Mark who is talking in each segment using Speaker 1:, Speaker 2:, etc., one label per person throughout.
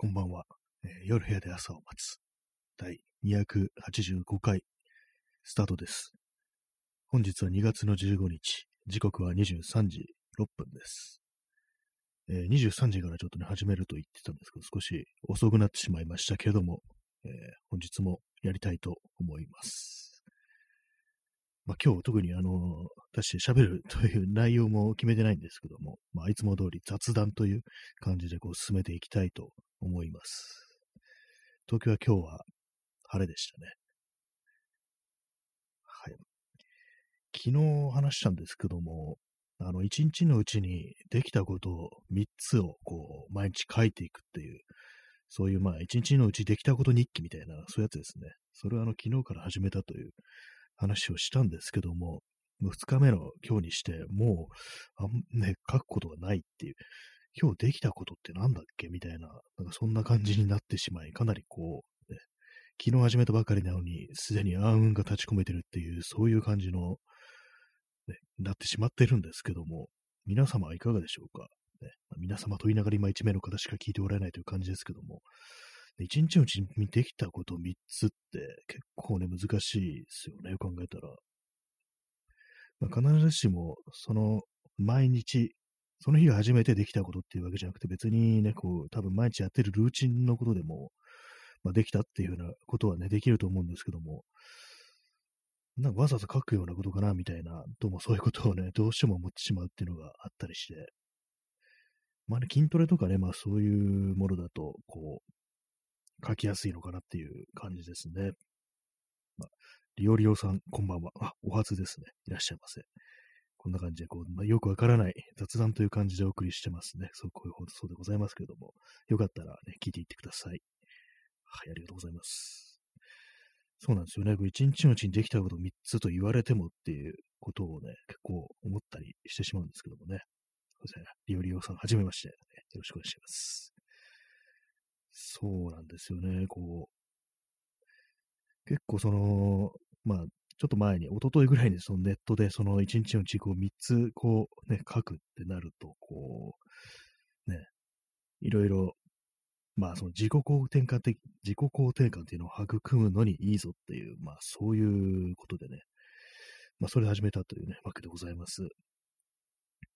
Speaker 1: こんばんは、えー夜部屋で朝を待つ。第285回、スタートです。本日は2月の15日、時刻は23時6分です。えー23時からちょっとね、始めると言ってたんですけど、少し遅くなってしまいましたけども、えー本日もやりたいと思います。まあ、今日特にあの、私喋るという内容も決めてないんですけども、まあ、いつも通り雑談という感じでこう進めていきたいと思います。東京は今日は晴れでしたね。はい。昨日話したんですけども、あの、一日のうちにできたことを3つをこう、毎日書いていくっていう、そういうまあ、一日のうちできたこと日記みたいな、そういうやつですね。それはあの、昨日から始めたという話をしたんですけども、もう2日目の今日にして、もう、あんね、書くことがないっていう、今日できたことってなんだっけ？みたいな、なんかそんな感じになってしまい、かなりこう、ね、昨日始めたばかりなのに、すでに暗雲が立ち込めてるっていう、そういう感じの、ね、なってしまってるんですけども、皆様はいかがでしょうか、ね皆様と言いながら今1名の方しか聞いておられないという感じですけども、1日のうちにできたこと3つって結構ね、難しいですよね、考えたら。まあ、必ずしも、その、毎日、その日が初めてできたことっていうわけじゃなくて、別にね、こう、多分毎日やってるルーチンのことでも、まあ、できたっていうようなことはね、できると思うんですけども、なんかわざわざ書くようなことかな、みたいな、どうもそういうことをね、どうしても思ってしまうっていうのがあったりして、まあね、筋トレとかね、まあそういうものだと、こう、書きやすいのかなっていう感じですね。まあ、リオリオさん、こんばんは。あ、お初ですね。いらっしゃいませ。こんな感じで、こう、まあ、よくわからない雑談という感じでお送りしてますね。そう、こういう放送でございますけれども、よかったらね、聞いていってください。はい、ありがとうございます。そうなんですよね。一日のうちにできたこと3つと言われてもっていうことをね、結構思ったりしてしまうんですけどもね。そうですね。リオリオさん、はじめまして、ね。よろしくお願いします。そうなんですよね。こう、結構その、まあ、ちょっと前に、一昨日ぐらいにそのネットでその一日のうちこう3つこうね、書くってなると、こう、ね、いろいろ、まあその自己肯定感的、自己肯定感っていうのを育むのにいいぞっていう、まあそういうことでね、まあそれで始めたというね、わけでございます。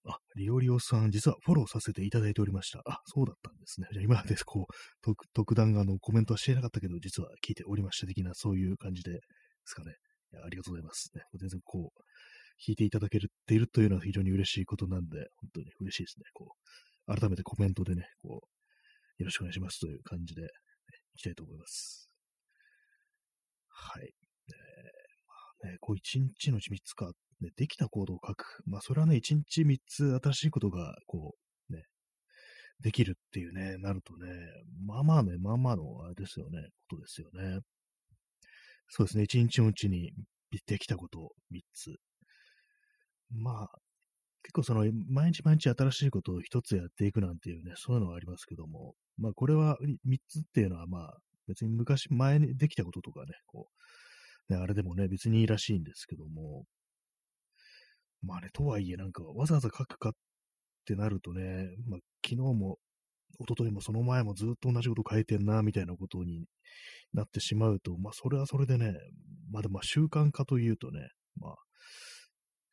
Speaker 1: あ、リオリオさん、実はフォローさせていただいておりました。あ、そうだったんですね。じゃあ今までこう、特特段あのコメントはしていなかったけど、実は聞いておりました的な、そういう感じでですかね。いやありがとうございます。ね、全然こう、聞いていただけているというのは非常に嬉しいことなんで、本当に嬉しいですね。こう、改めてコメントでね、こう、よろしくお願いしますという感じで、ね、いきたいと思います。はい。えーまあね、こう一日のうち3つか、ね、できた行動を書く。まあ、それはね、一日3つ新しいことが、こう、ね、できるっていうね、なるとね、まあまあね、まあまあの、あれですよね、ことですよね。そうですね、一日のうちにできたこと3つ。まあ、結構その、毎日毎日新しいことを一つやっていくなんていうね、そういうのはありますけども、まあこれは3つっていうのはまあ、別に昔前にできたこととかね、こう、ね、あれでもね、別にいいらしいんですけども、まあね、とはいえなんかわざわざ書くかってなるとね、まあ昨日も、一昨日もその前もずっと同じこと書いてんな、みたいなことになってしまうと、まあそれはそれでね、まあでも習慣化というとね、まあ、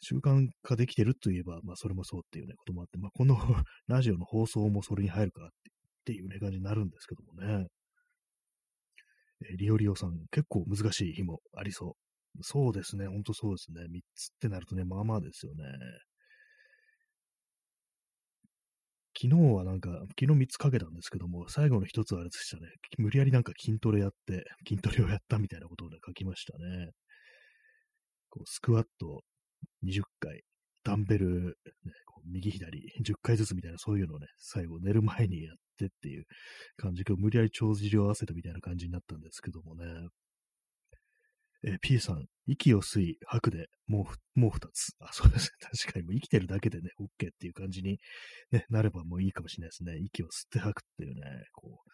Speaker 1: 習慣化できてるといえば、まあそれもそうっていうね、こともあって、まあこの ラジオの放送もそれに入るからってっていうね、感じになるんですけどもね。えリオリオさん、結構難しい日もありそう。そうですね、ほんとそうですね。3つってなるとね、まあまあですよね。昨日はなんか、昨日3つかけたんですけども、最後の1つはあれでしたね。無理やりなんか筋トレやって、筋トレをやったみたいなことをね、書きましたね。こうスクワット20回、ダンベル、ね、こう右左10回ずつみたいな、そういうのをね、最後寝る前にやってっていう感じで、無理やり帳尻を合わせたみたいな感じになったんですけどもね。えー P さん、息を吸い、吐くで、もう、もう二つ。あ、そうですね。確かに、もう生きてるだけでね、OK っていう感じに、ね、なればもういいかもしれないですね。息を吸って吐くっていうね、こう、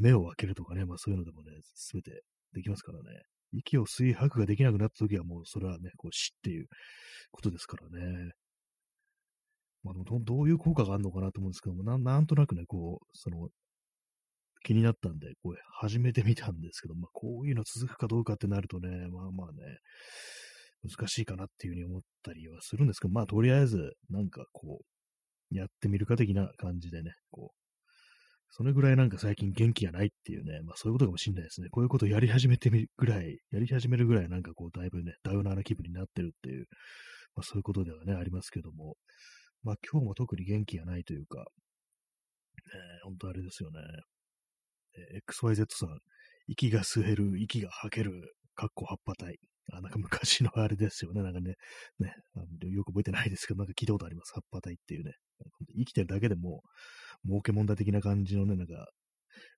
Speaker 1: 目を開けるとかね、まあそういうのでもね、すべてできますからね。息を吸い吐くができなくなった時はもうそれはね、こう死っていうことですからね。まあどういう効果があるのかなと思うんですけども、なんとなくね、こう、その、気になったんで、こう始めてみたんですけど、まあ、こういうの続くかどうかってなるとね、まあまあね、難しいかなっていうふうに思ったりはするんですけど、まあ、とりあえず、なんかこう、やってみるか的な感じでね、こう、それぐらいなんか最近元気がないっていうね、まあそういうことかもしれないですね。こういうことをやり始めてみるぐらい、やり始めるぐらいなんかこうだいぶね、ダウナーな気分になってるっていう、まあそういうことではね、ありますけども、まあ今日も特に元気がないというか、えー、本当あれですよね。XYZ さん、息が吸える、息が吐ける、かっこ葉っぱ体。あ、なんか昔のあれですよね。なんかね、ね、よく覚えてないですけど、なんか聞いたことあります。葉っぱ体っていうね。生きてるだけでも、儲け問題的な感じのね、なんか、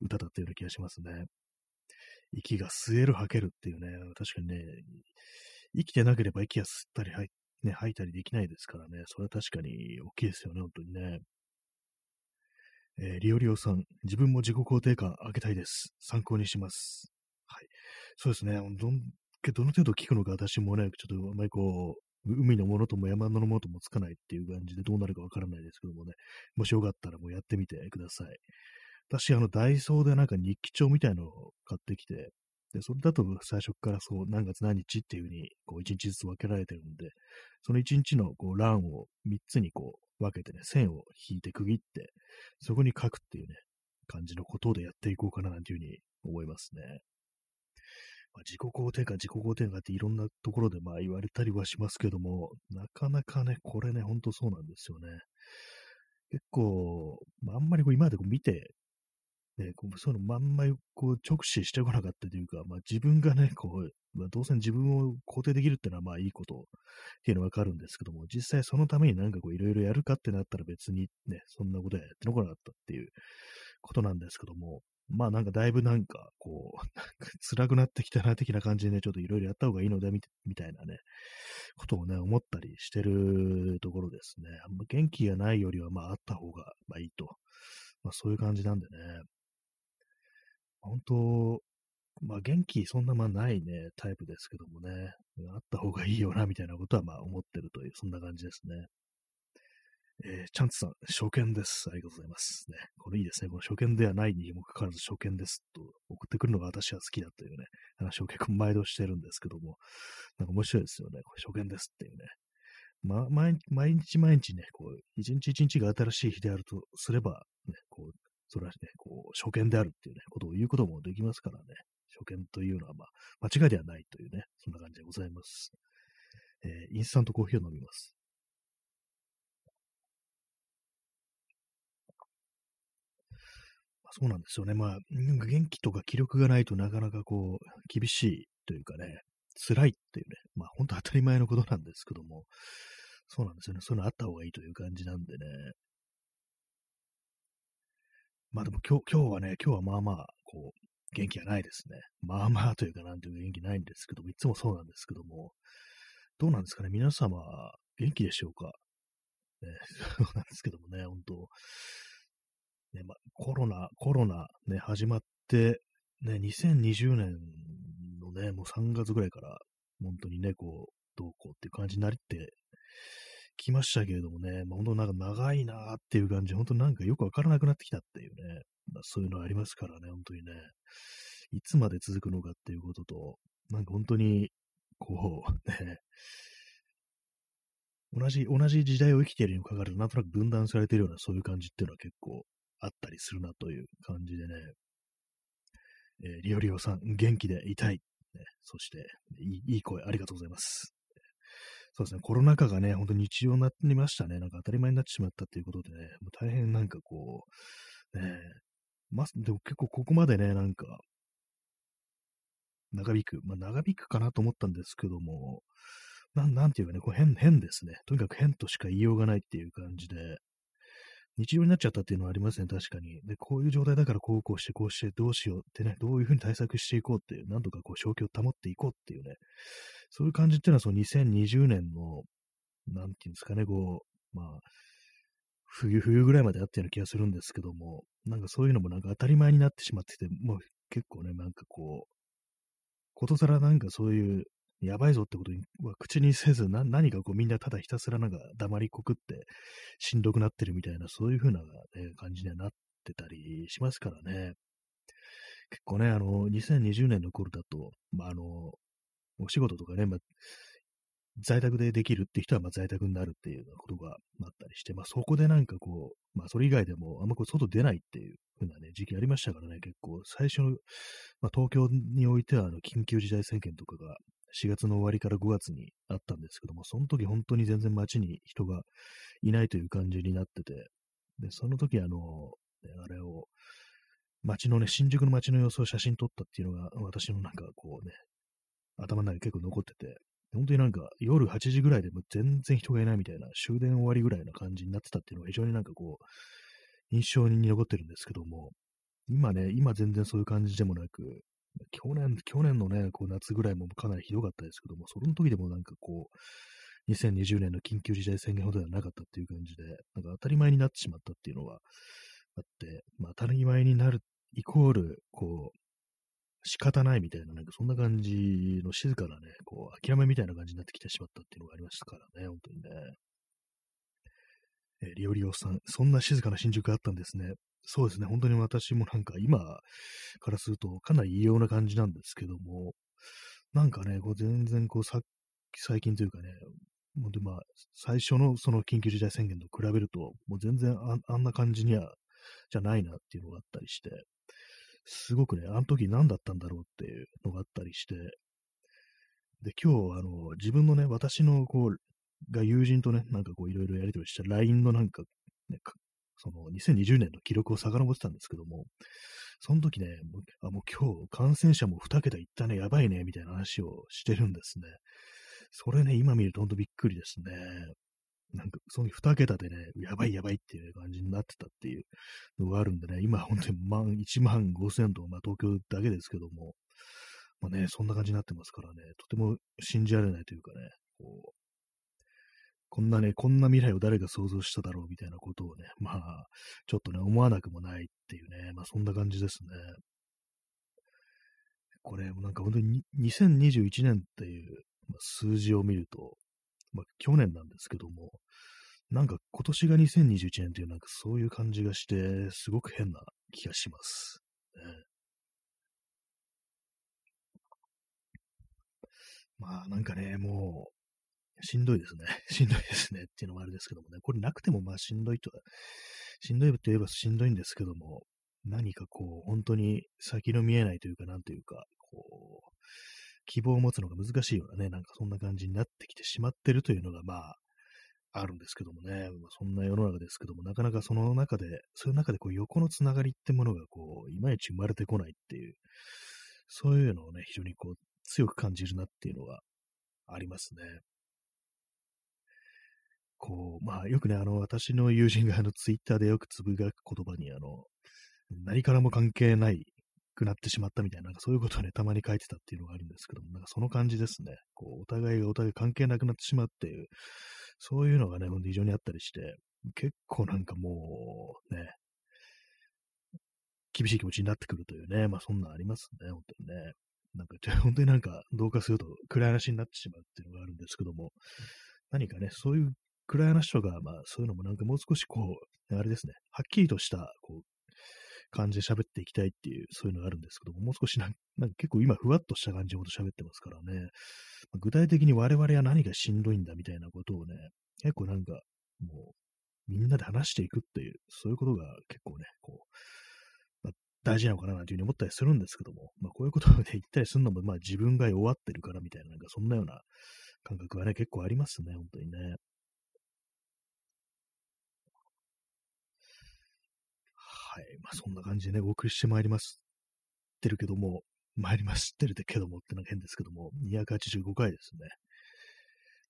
Speaker 1: 歌だったような気がしますね。息が吸える吐けるっていうね、確かにね、生きてなければ息が吸ったり吐い,、ね、吐いたりできないですからね、それは確かに大きいですよね、本当にね。えー、リオリオさん、自分も自己肯定感上げたいです。参考にします。はい。そうですね。どん、どの程度聞くのか私もね、ちょっとあまりこう、海のものとも山のものともつかないっていう感じでどうなるかわからないですけどもね、もしよかったらもうやってみてください。私、あの、ダイソーでなんか日記帳みたいのを買ってきて、で、それだと最初からそう、何月何日っていう風に、こう、一日ずつ分けられてるんで、その一日のこう欄を三つにこう、分けてね、線を引いて区切って、そこに書くっていうね、感じのことでやっていこうかななんていう風に思いますね。まあ、自己肯定感、自己肯定感っていろんなところでまあ言われたりはしますけども、なかなかね、これね、ほんとそうなんですよね。結構、まあ、あんまりこう今までこう見て、ね、こうそういうのまんまこう直視してこなかったというか、まあ、自分がね、こう、まあ、どうせ自分を肯定できるっていうのはまあいいことっていうのはわかるんですけども、実際そのためになんかこういろいろやるかってなったら別にね、そんなことやってこなかったっていうことなんですけども、まあなんかだいぶなんかこう、辛くなってきたな的な感じでね、ちょっといろいろやった方がいいのでみたいなね、ことをね、思ったりしてるところですね。あんま元気がないよりはまああった方がまあいいと。まあそういう感じなんでね。本当、まあ元気そんなまあないね、タイプですけどもね、あった方がいいよなみたいなことはまあ思ってるという、そんな感じですね。えー、チャンツさん、初見です。ありがとうございます。ね、これいいですね。この初見ではないにもかかわらず初見ですと送ってくるのが私は好きだというね、話を結構毎度してるんですけども、なんか面白いですよね。これ初見ですっていうね。ま、毎日毎日ね、こう、一日一日が新しい日であるとすれば、ね、こう、それはね、こう、初見であるっていうね、ことを言うこともできますからね。初見というのは、まあ、間違いではないというね、そんな感じでございます。えー、インスタントコーヒーを飲みます。そうなんですよね。まあ、元気とか気力がないとなかなかこう、厳しいというかね、辛いっていうね、まあ本当当たり前のことなんですけども、そうなんですよね。そういうのあった方がいいという感じなんでね。まあでも今日、今日はね、今日はまあまあ、こう、元気がないですね。まあまあというかなんていうか元気ないんですけども、いつもそうなんですけども、どうなんですかね？皆様、元気でしょうか？ね、そうなんですけどもね、本当ね、まコロナ、コロナね、始まって、ね、2020年のね、もう3月ぐらいから、本当にね、こう、どうこうっていう感じになりってきましたけれどもね、まあ、本当なんか長いなーっていう感じ、本当なんかよくわからなくなってきたっていうね、まあ、そういうのありますからね、本当にね、いつまで続くのかっていうことと、なんか本当に、こう、ね、同じ、同じ時代を生きているにもかかわらず、なんとなく分断されているような、そういう感じっていうのは結構あったりするなという感じでね、えー、リオリオさん、元気でいたい。ね、そしていい、いい声ありがとうございます。そうですね、コロナ禍がね、本当に日常になりましたね。なんか当たり前になってしまったということでね、もう大変なんかこう、ね、ま、でも結構ここまでね、なんか、長引く、まあ、長引くかなと思ったんですけども、なん、なんていうかね、こう変、変ですね。とにかく変としか言いようがないっていう感じで、日常になっちゃったっていうのはありますね、確かに。で、こういう状態だからこうこうして、こうして、どうしようってね、どういうふうに対策していこうっていう、なんとかこう、正気を保っていこうっていうね、そういう感じっていうのは、その2020年の、なんていうんですかね、こう、まあ、冬、冬ぐらいまであったような気がするんですけども、なんかそういうのもなんか当たり前になってしまってて、もう結構ね、なんかこう、ことさらなんかそういうやばいぞってことは口にせず、な何かこうみんなただひたすらなんか黙りこくってしんどくなってるみたいな、そういう風な、ね、感じにはなってたりしますからね。結構ね、あの、2020年の頃だと、まあ、あの、お仕事とかね、まあ、在宅でできるって人は、まあ、在宅になるっていうようなことがあったりして、まあ、そこでなんかこう、まあ、それ以外でも、あんまこう、外出ないっていうふうなね、時期ありましたからね、結構、最初の、まあ、東京においては、あの、緊急事態宣言とかが、4月の終わりから5月にあったんですけども、その時本当に全然街に人がいないという感じになってて、で、その時あの、あれを、街のね、新宿の街の様子を写真撮ったっていうのが、私のなんかこうね、頭の中に結構残ってて、本当になんか夜8時ぐらいでも全然人がいないみたいな、終電終わりぐらいな感じになってたっていうのが非常になんかこう、印象に残ってるんですけども、今ね、今全然そういう感じでもなく、去年、去年のね、こう夏ぐらいもかなりひどかったですけども、その時でもなんかこう、2020年の緊急事態宣言ほどではなかったっていう感じで、なんか当たり前になってしまったっていうのがあって、まあ当たり前になるイコール、こう、仕方ないみたいな、なんかそんな感じの静かなね、こう、諦めみたいな感じになってきてしまったっていうのがありましたからね、本当にね。えー、リオリオさん、そんな静かな新宿があったんですね。そうですね、本当に私もなんか今からするとかなり異様な感じなんですけども、なんかね、こう全然こうさ最近というかね、本当まあ、最初のその緊急事態宣言と比べると、もう全然あんな感じには、じゃないなっていうのがあったりして、すごくね、あの時何だったんだろうっていうのがあったりして、で、今日、あの、自分のね、私の、こう、が友人とね、なんかこう、いろいろやりとりした LINE のなんか、ね、その2020年の記録を遡ってたんですけども、その時ね、もうあもう今日感染者も2桁いったね、やばいね、みたいな話をしてるんですね。それね、今見るとほんとびっくりですね。なんか、その2桁でね、やばいやばいっていう感じになってたっていうのがあるんでね、今本当に万、1万5千と、まあ東京だけですけども、まあね、そんな感じになってますからね、とても信じられないというかね、こう、こんなね、こんな未来を誰が想像しただろうみたいなことをね、まあ、ちょっとね、思わなくもないっていうね、まあそんな感じですね。これ、なんか本当に2021年っていう数字を見ると、まあ、去年なんですけども、なんか今年が2021年というなんかそういう感じがして、すごく変な気がします。ね、まあなんかね、もう、しんどいですね。しんどいですねっていうのもあれですけどもね、これなくてもまあしんどいと、しんどいと言えばしんどいんですけども、何かこう、本当に先の見えないというか、なんというか、こう、希望を持つのが難しいようなね、なんかそんな感じになってきてしまってるというのが、まあ、あるんですけどもね、まあ、そんな世の中ですけども、なかなかその中で、そういう中でこう横のつながりってものがこう、いまいち生まれてこないっていう、そういうのをね、非常にこう、強く感じるなっていうのがありますね。こう、まあよくね、あの、私の友人があの、ツイッターでよくつぶやく言葉に、あの、何からも関係ないくなってしまったみたいな、なんかそういうことをね、たまに書いてたっていうのがあるんですけども、なんかその感じですね。こう、お互いがお互い関係なくなってしまうっていう、そういうのがね、ほんと非常にあったりして、結構なんかもう、ね、厳しい気持ちになってくるというね、まあそんなんありますね、本当にね。なんか、本当になんか、同化すると暗い話になってしまうっていうのがあるんですけども、何かね、そういう暗い話とか、まあそういうのもなんかもう少しこう、あれですね、はっきりとした、こう、感じで喋っていきたいっていう、そういうのがあるんですけども、もう少しなんなんか結構今ふわっとした感じほど喋ってますからね、ま具体的に我々は何がしんどいんだみたいなことをね、結構なんか、もう、みんなで話していくっていう、そういうことが結構ね、こう、まあ、大事なのかななんていうふうに思ったりするんですけども、まあ、こういうことをね、言ったりするのも、まあ自分が弱ってるからみたいな、なんかそんなような感覚はね、結構ありますね、本当にね。はい。まあ、そんな感じでね、お送りしてまいります。ってるけども、参りましてるけどもってのは変ですけども、285回ですね。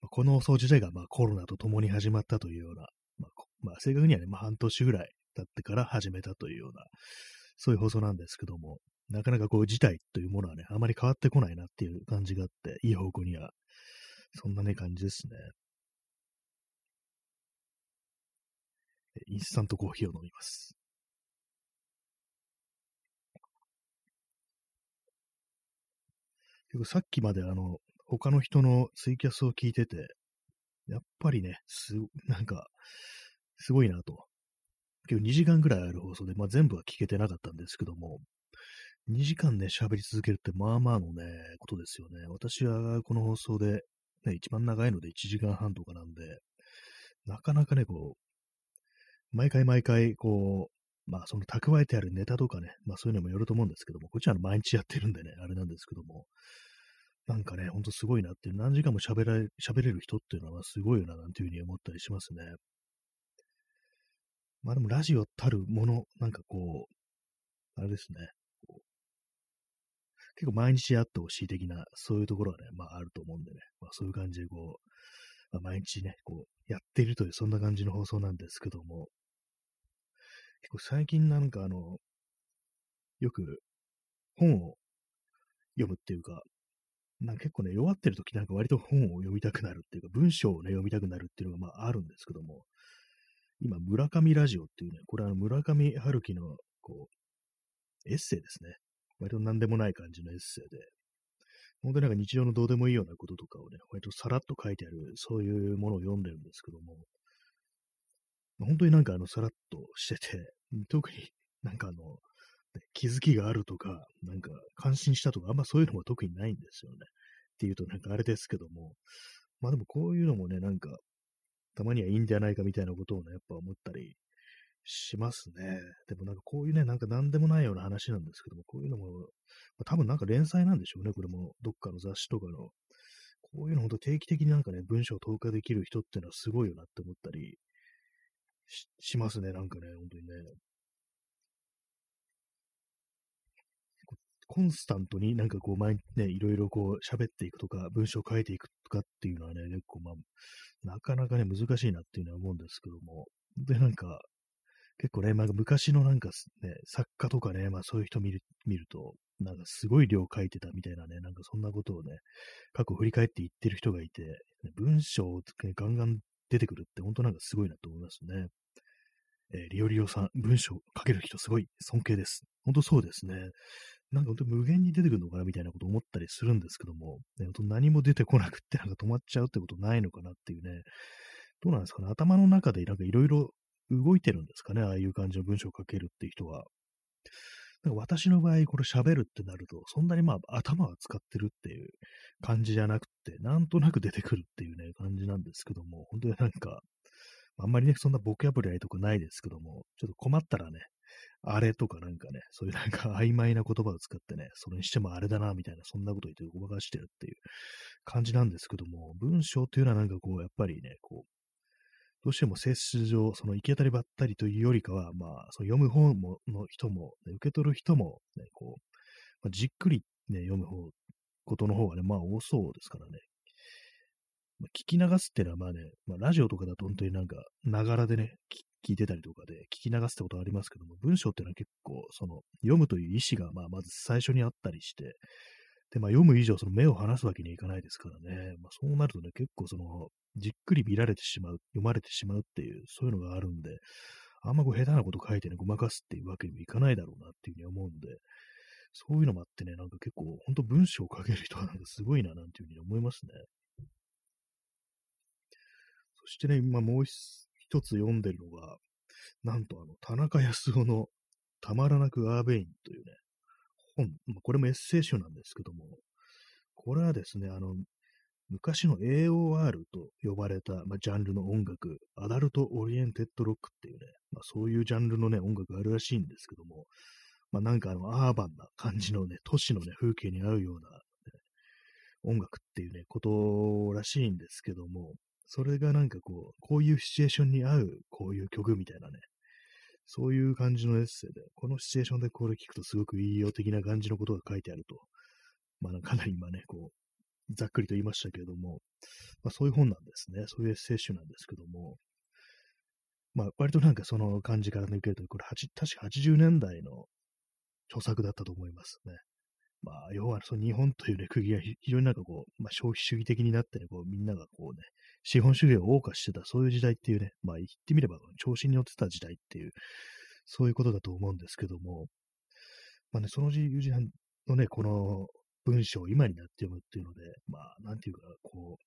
Speaker 1: まこの掃除自体がまあコロナと共に始まったというような、まあ、まあ、正確にはね、まあ、半年ぐらい経ってから始めたというような、そういう放送なんですけども、なかなかこう事態というものはね、あまり変わってこないなっていう感じがあって、いい方向には、そんなね、感じですね。インスタントコーヒーを飲みます。さっきまであの、他の人のツイキャスを聞いてて、やっぱりね、す、なんか、すごいなと。結構2時間ぐらいある放送で、まあ、全部は聞けてなかったんですけども、2時間ね、喋り続けるってまあまあのね、ことですよね。私はこの放送で、ね、一番長いので1時間半とかなんで、なかなかね、こう、毎回毎回、こう、まあその蓄えてあるネタとかね、まあそういうのもよると思うんですけども、こっちは毎日やってるんでね、あれなんですけども、なんかね、ほんとすごいなって、何時間も喋られ、喋れる人っていうのはすごいよな、なんていうふうに思ったりしますね。まあでもラジオたるもの、なんかこう、あれですね。結構毎日やってほしい的な、そういうところはね、まああると思うんでね、まあそういう感じでこう、まあ、毎日ね、こう、やっているという、そんな感じの放送なんですけども、結構最近なんかあの、よく本を読むっていうか、なんか結構ね、弱ってる時なんか割と本を読みたくなるっていうか、文章をね、読みたくなるっていうのがまああるんですけども、今、村上ラジオっていうね、これは村上春樹の、こう、エッセイですね。割と何でもない感じのエッセイで、本当になんか日常のどうでもいいようなこととかをね、割とさらっと書いてある、そういうものを読んでるんですけども、本当になんかあの、さらっとしてて、特になんかあの、気づきがあるとか、なんか感心したとか、あんまそういうのも特にないんですよね。っていうとなんかあれですけども、まあでもこういうのもね、なんか、たまにはいいんじゃないかみたいなことをね、やっぱ思ったりしますね。でもなんかこういうね、なんか何でもないような話なんですけども、こういうのも、まあ、多分なんか連載なんでしょうね、これも、どっかの雑誌とかの。こういうのほんと定期的になんかね、文章を投下できる人っていうのはすごいよなって思ったりしますね、なんかね、本当にね。コンスタントになんかこう前ね、いろいろこう喋っていくとか、文章を書いていくとかっていうのはね、結構まあ、なかなかね、難しいなっていうのは思うんですけども、で、なんか、結構ね、まあ、昔のなんかね、作家とかね、まあそういう人見る見ると、なんかすごい量書いてたみたいなね、なんかそんなことをね、過去振り返って言ってる人がいて、文章を、ね、ガンガン出てくるって本当なんかすごいなと思いますね。えー、リオリオさん、文章書ける人すごい尊敬です。本当そうですね。なんか本当無限に出てくるのかなみたいなこと思ったりするんですけども、ね、本当何も出てこなくってなんか止まっちゃうってことないのかなっていうね、どうなんですかね、頭の中でなんかいろいろ動いてるんですかね、ああいう感じの文章を書けるっていう人は。なんか私の場合、これ喋るってなると、そんなにまあ頭は使ってるっていう感じじゃなくて、なんとなく出てくるっていうね、感じなんですけども、本当になんか、あんまりね、そんなボキャブラリーとかないですけども、ちょっと困ったらね、あれとかなんかね、そういうなんか曖昧な言葉を使ってね、それにしてもあれだな、みたいな、そんなこと言ってごまかしてるっていう感じなんですけども、文章っていうのはなんかこう、やっぱりね、こう、どうしても性質上、その行き当たりばったりというよりかは、まあ、その読む方もの人も、ね、受け取る人も、ね、こう、まあ、じっくり、ね、読む方、ことの方がね、まあ多そうですからね。まあ、聞き流すっていうのはまあね、まあ、ラジオとかだと本当になんか、ながらでね、聞いてたりとかで聞き流すってことはありますけども、文章っていうのは結構、その、読むという意思が、まあ、まず最初にあったりして、で、まあ、読む以上、その目を離すわけにいかないですからね。まあ、そうなるとね、結構その、じっくり見られてしまう、読まれてしまうっていう、そういうのがあるんで、あんまこう下手なこと書いてね、ごまかすっていうわけにもいかないだろうなっていうふうに思うんで、そういうのもあってね、なんか結構、ほんと文章を書ける人はなんかすごいな、なんていうふうに思いますね。そしてね、今もう一つ読んでるのが、なんとあの、田中康夫のたまらなくアーベインというね、本ま、これもエッセイ集なんですけども、これはですね、あの、昔の AOR と呼ばれた、まあ、ジャンルの音楽、 Adult Oriented Rock っていうね、まあ、そういうジャンルのね、音楽があるらしいんですけども、まあ、なんかあの、アーバンな感じのね、都市のね、風景に合うような、ね、音楽っていうね、ことらしいんですけども、それがなんかこう、こういうシチュエーションに合う、こういう曲みたいなね、そういう感じのエッセイで、このシチュエーションでこれ聞くとすごくいいよ的な感じのことが書いてあると。まあ、かなり今ね、こう、ざっくりと言いましたけれども、まあ、そういう本なんですね。そういうエッセイ集なんですけども、まあ、割となんかその感じから抜けると、これ、確か80年代の著作だったと思いますね。まあ、要はその日本というね、釘が非常になんかこう、まあ、消費主義的になってね、こう、みんながこうね、資本主義を謳歌してた、そういう時代っていうね、まあ言ってみれば調子に乗ってた時代っていう、そういうことだと思うんですけども、まあね、その時代のね、この文章を今になって読むっていうので、まあ、なんていうか、こ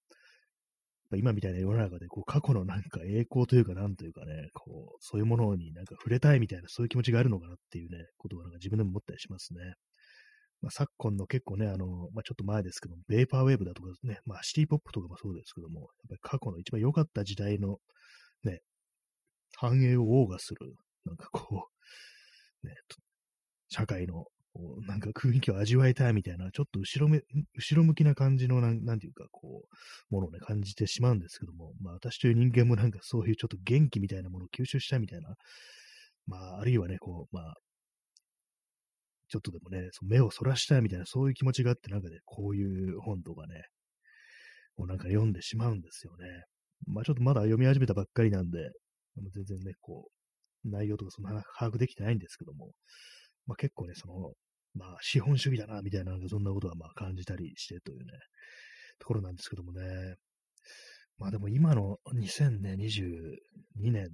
Speaker 1: う、今みたいな世の中で、こう、過去のなんか栄光というか、なんというかね、こう、そういうものになんか触れたいみたいな、そういう気持ちがあるのかなっていうね、ことがなんか自分でも思ったりしますね。まあ、昨今の結構ね、あの、まあ、ちょっと前ですけども、ベーパーウェーブだとかね、まあ、シティポップとかもそうですけども、やっぱり過去の一番良かった時代の、ね、繁栄を謳歌する、なんかこう、ね、社会の、なんか雰囲気を味わいたいみたいな、ちょっと後ろめ、後ろ向きな感じのなん、なんていうか、こう、ものをね、感じてしまうんですけども、まあ私という人間もなんかそういうちょっと元気みたいなものを吸収したいみたいな、まああるいはね、こう、まあちょっとでもね、目をそらしたいみたいな、そういう気持ちがあって、なんかね、こういう本とかね、もうなんか読んでしまうんですよね。まあちょっとまだ読み始めたばっかりなんで、全然ね、こう、内容とかそんな把握できてないんですけども、まあ結構ね、その、まあ資本主義だな、みたいな、そんなことはまあ感じたりしてというね、ところなんですけどもね。まあでも今の2022年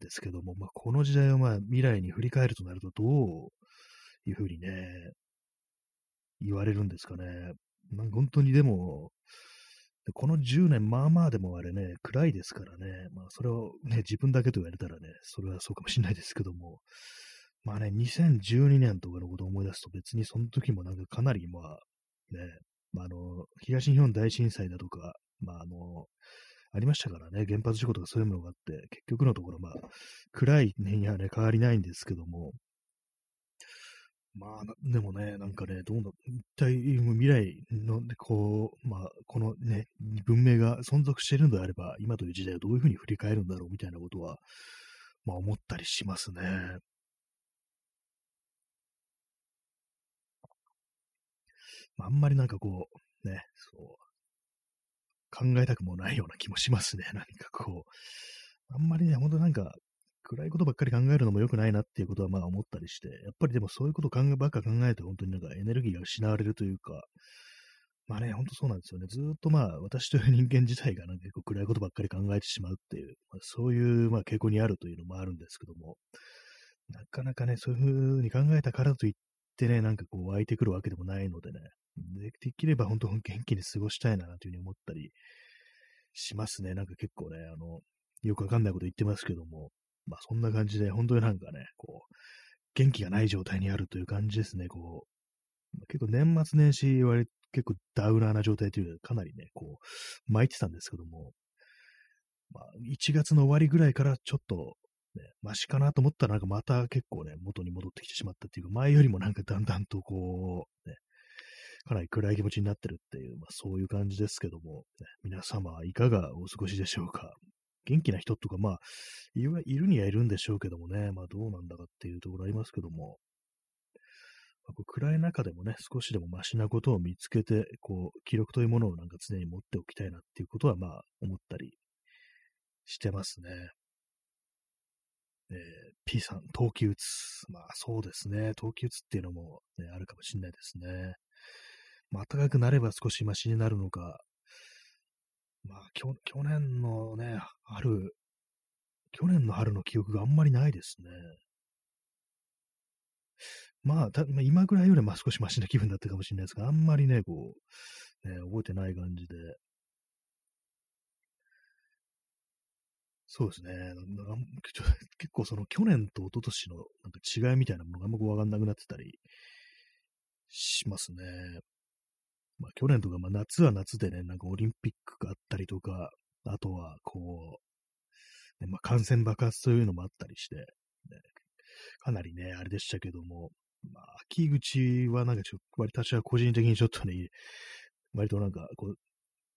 Speaker 1: ですけども、まあこの時代をまあ未来に振り返るとなるとどういうふうにね、言われるんですかね。なんか本当にでも、この10年、まあまあでもあれね、暗いですからね、まあそれをね、自分だけと言われたらね、それはそうかもしれないですけども、まあね、2012年とかのことを思い出すと別にその時もなんかかなりまあね、まああの、東日本大震災だとか、まああの、ありましたからね、原発事故とかそういうものがあって、結局のところまあ、暗い年にはね、変わりないんですけども、まあ、でもね、なんかね、どうな、一体未来の、こう、まあ、このね、文明が存続しているのであれば、今という時代をどういうふうに振り返るんだろうみたいなことは、まあ思ったりしますね。あんまりなんかこう、ね、そう、考えたくもないような気もしますね。何かこう、あんまりね、ほんとなんか、暗いことばっかり考えるのも良くないなっていうことはまあ思ったりして、やっぱりでもそういうこと考えばっか考えて本当になんかエネルギーが失われるというか、まあね、ほんとそうなんですよね。ずっとまあ私という人間自体がなんか結構暗いことばっかり考えてしまうっていう、まあ、そういうまあ傾向にあるというのもあるんですけども、なかなかね、そういうふうに考えたからといってね、なんかこう湧いてくるわけでもないのでね、できれば本当元気に過ごしたいなというふうに思ったりしますね。なんか結構ね、あの、よくわかんないこと言ってますけども、まあそんな感じで、本当になんかね、こう、元気がない状態にあるという感じですね、こう。結構年末年始割結構ダウナーな状態というか、かなりね、こう、巻いてたんですけども、まあ、1月の終わりぐらいからちょっと、ね、マシかなと思ったら、なんかまた結構ね、元に戻ってきてしまったっていうか、前よりもなんかだんだんとこう、ね、かなり暗い気持ちになってるっていう、まあそういう感じですけども、ね、皆様はいかがお過ごしでしょうか。元気な人とか、まあ、いるにはいるんでしょうけどもね、まあどうなんだかっていうところありますけども、まあ、暗い中でもね、少しでもマシなことを見つけて、こう、記録というものをなんか常に持っておきたいなっていうことは、まあ、思ったりしてますね。えー、P さん、冬季うつ。まあそうですね。冬季うつっていうのも、ね、あるかもしれないですね。まあ暖かくなれば少しマシになるのか、まあ、去年のね、春、去年の春の記憶があんまりないですね。まあ、た、今ぐらいよりま少しマシな 気分だったかもしれないですが、あんまりね、こう、ね、覚えてない感じで。そうですね。結構その去年と一昨年のなんか違いみたいなものがあんまりわかんなくなってたりしますね。まあ、去年とか、まあ、夏は夏でね、なんかオリンピックがあったりとか、あとは、こう、ね、まあ、感染爆発というのもあったりして、ね、かなりね、あれでしたけども、まあ、秋口はなんかちょっと、割私は個人的にちょっとね、割となんか、こう、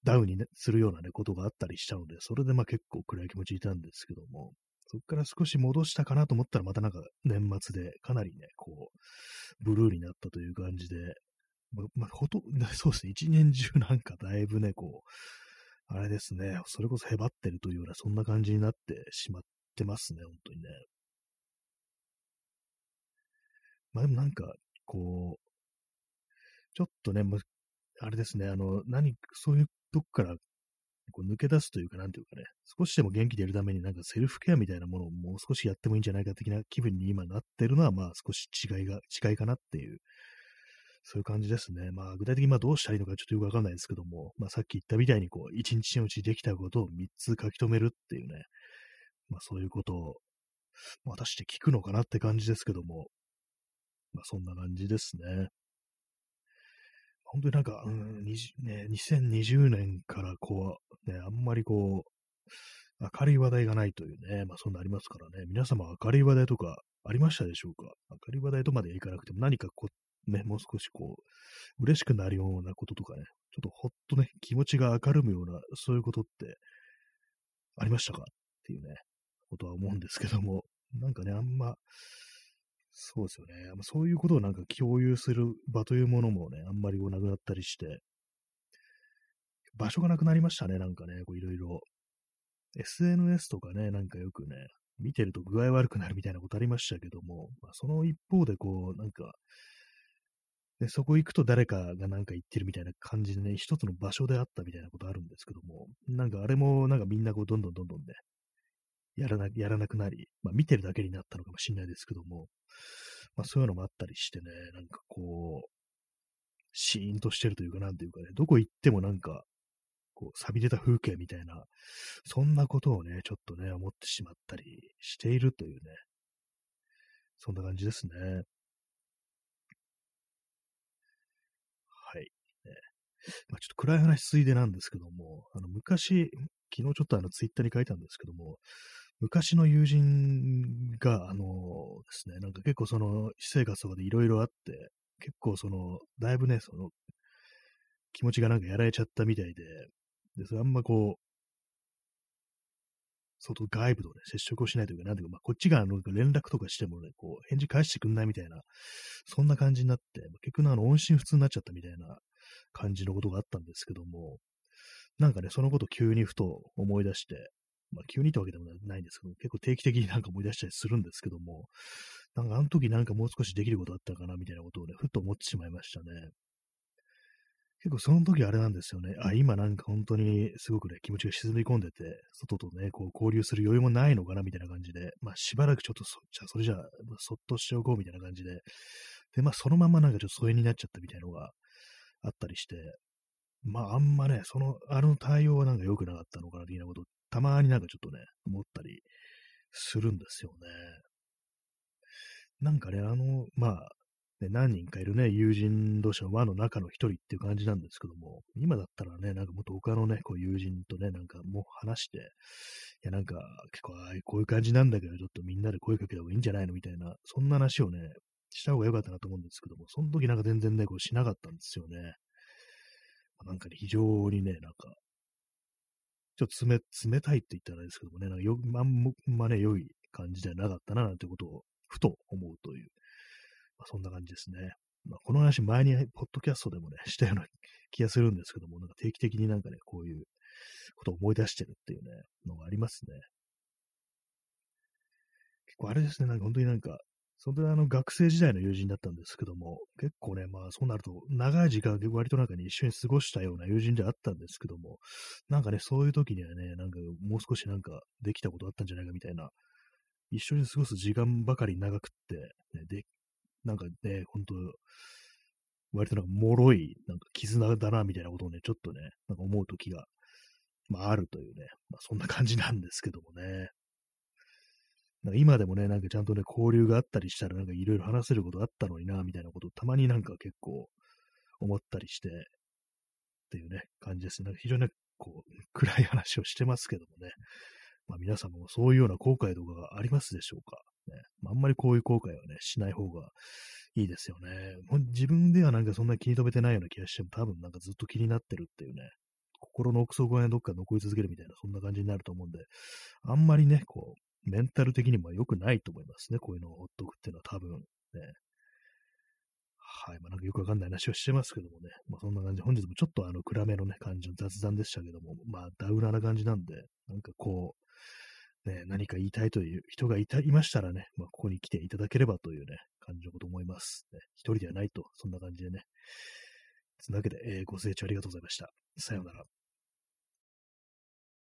Speaker 1: ダウンに、ね、するようなね、ことがあったりしたので、それでまあ結構暗い気持ちいたんですけども、そこから少し戻したかなと思ったら、またなんか年末でかなりね、こう、ブルーになったという感じで、ま、まほと、そうですね、一年中なんかだいぶね、こう、あれですね、それこそへばってるというような、そんな感じになってしまってますね、本当にね。まあでもなんか、こう、ちょっとね、まあれですね、あの、何、そういうとこからこう抜け出すというか、なんていうかね、少しでも元気でいるためになんかセルフケアみたいなものをもう少しやってもいいんじゃないか的な気分に今なってるのは、まあ少し違いが、違いかなっていうそういう感じですね。まあ、具体的にまあどうしたらいいのかちょっとよくわかんないですけども、まあ、さっき言ったみたいに、こう、一日のうちできたことを3つ書き留めるっていうね、まあ、そういうことを、まあ、果たして聞くのかなって感じですけども、まあ、そんな感じですね。本当になんか、うん、ね、2020年からこう、ね、あんまりこう、明るい話題がないというね、まあそんなありますからね、皆様明るい話題とかありましたでしょうか？明るい話題とまでいかなくても何かこう、ね、もう少しこう、嬉しくなるようなこととかね、ちょっとほっとね、気持ちが明るむような、そういうことってありましたかっていうね、ことは思うんですけども、なんかね、あんま、そうですよね。そういうことをなんか共有する場というものもね、あんまりこうなくなったりして、場所がなくなりましたね、なんかね、こういろいろ。SNS とかね、なんかよくね、見てると具合悪くなるみたいなことありましたけども、まあ、その一方でこう、なんか、で、そこ行くと誰かがなんか言ってるみたいな感じでね、一つの場所であったみたいなことあるんですけども、なんかあれもなんかみんなこうどんどんどんどんね、やらな、やらなくなり、まあ見てるだけになったのかもしれないですけども、まあそういうのもあったりしてね、なんかこう、シーンとしてるというか、なんていうかね、どこ行ってもなんか、こう、錆び出た風景みたいな、そんなことをね、ちょっとね、思ってしまったりしているというね、そんな感じですね。はい。ねまあ、ちょっと暗い話ついでなんですけども、あの昔、昨日ちょっとあのツイッターに書いたんですけども、昔の友人が、あのですね、なんか結構その、私生活とかでいろいろあって、結構その、だいぶね、その、気持ちがなんかやられちゃったみたいで、で、それあんまこう、外外部とね、接触をしないというか、なんていうか、まあ、こっちがあの連絡とかしてもね、こう、返事返してくんないみたいな、そんな感じになってま、結局あの、音信不通になっちゃったみたいな感じのことがあったんですけども、なんかね、そのこと急にふと思い出して、まあ、急にってわけでもないんですけど、結構定期的になんか思い出したりするんですけども、なんかあの時なんかもう少しできることあったかなみたいなことをね、ふっと思ってしまいましたね。結構その時あれなんですよね。あ、今なんか本当にすごくね、気持ちが沈み込んでて、外とね、こう交流する余裕もないのかなみたいな感じで、まあしばらくちょっとそ、じゃあそれじゃあ、そっとしておこうみたいな感じで、で、まあそのままなんかちょっと疎遠になっちゃったみたいなのがあったりして、まああんまね、その、あの対応はなんか良くなかったのかな的なことたまになんかちょっとね、思ったりするんですよね。なんかね、あの、まあ、ね、何人かいるね、友人同士の輪の中の一人っていう感じなんですけども、今だったらね、なんかもっと他のね、こう友人とね、なんかもう話して、いや、なんか結構、あこういう感じなんだけど、ちょっとみんなで声かけた方がいいんじゃないのみたいな、そんな話をね、した方が良かったなと思うんですけども、その時なんか全然ね、こうしなかったんですよね。まなんかね、非常にね、なんか、ちょっと冷冷たいって言ったらあれですけどもね、なんかよあんまね、良い感じではなかったな、なんてことを、ふと思うという、まあ、そんな感じですね。まあ、この話、前に、ポッドキャストでもね、したような気がするんですけども、なんか定期的になんかね、こういうことを思い出してるっていうね、のがありますね。結構あれですね、なんか本当になんか、それであの学生時代の友人だったんですけども、結構ね、まあそうなると長い時間割となんかに一緒に過ごしたような友人であったんですけども、なんかね、そういう時にはね、なんかもう少しなんかできたことあったんじゃないかみたいな、一緒に過ごす時間ばかり長くって、ね、で、なんかね、本当割となんか脆い、なんか絆だな、みたいなことをね、ちょっとね、なんか思う時が、まああるというね、まあそんな感じなんですけどもね。なんか今でもね、なんかちゃんとね、交流があったりしたら、なんかいろいろ話せることあったのにな、みたいなことをたまになんか結構思ったりして、っていうね、感じですね。非常に、ね、こう、暗い話をしてますけどもね。まあ皆さんもそういうような後悔とかがありますでしょうか？ねまあ、あんまりこういう後悔はね、しない方がいいですよね。もう自分ではなんかそんな気に留めてないような気がしても、多分なんかずっと気になってるっていうね、心の奥底にどっか残り続けるみたいな、そんな感じになると思うんで、あんまりね、こう、メンタル的にも良くないと思いますね。こういうのをほっとくっていうのは多分ね。はい。まあ、なんかよくわかんない話をしてますけどもね。まあ、そんな感じ。本日もちょっとあの暗めのね、感じの雑談でしたけども、まあ、ダウナーな感じなんで、なんかこう、ね、何か言いたいという人がいたいましたらね、まあ、ここに来ていただければというね、感じのこと思います。ね、一人ではないと、そんな感じでね。そんなわけで、えー、ご清聴ありがとうございました。さようなら。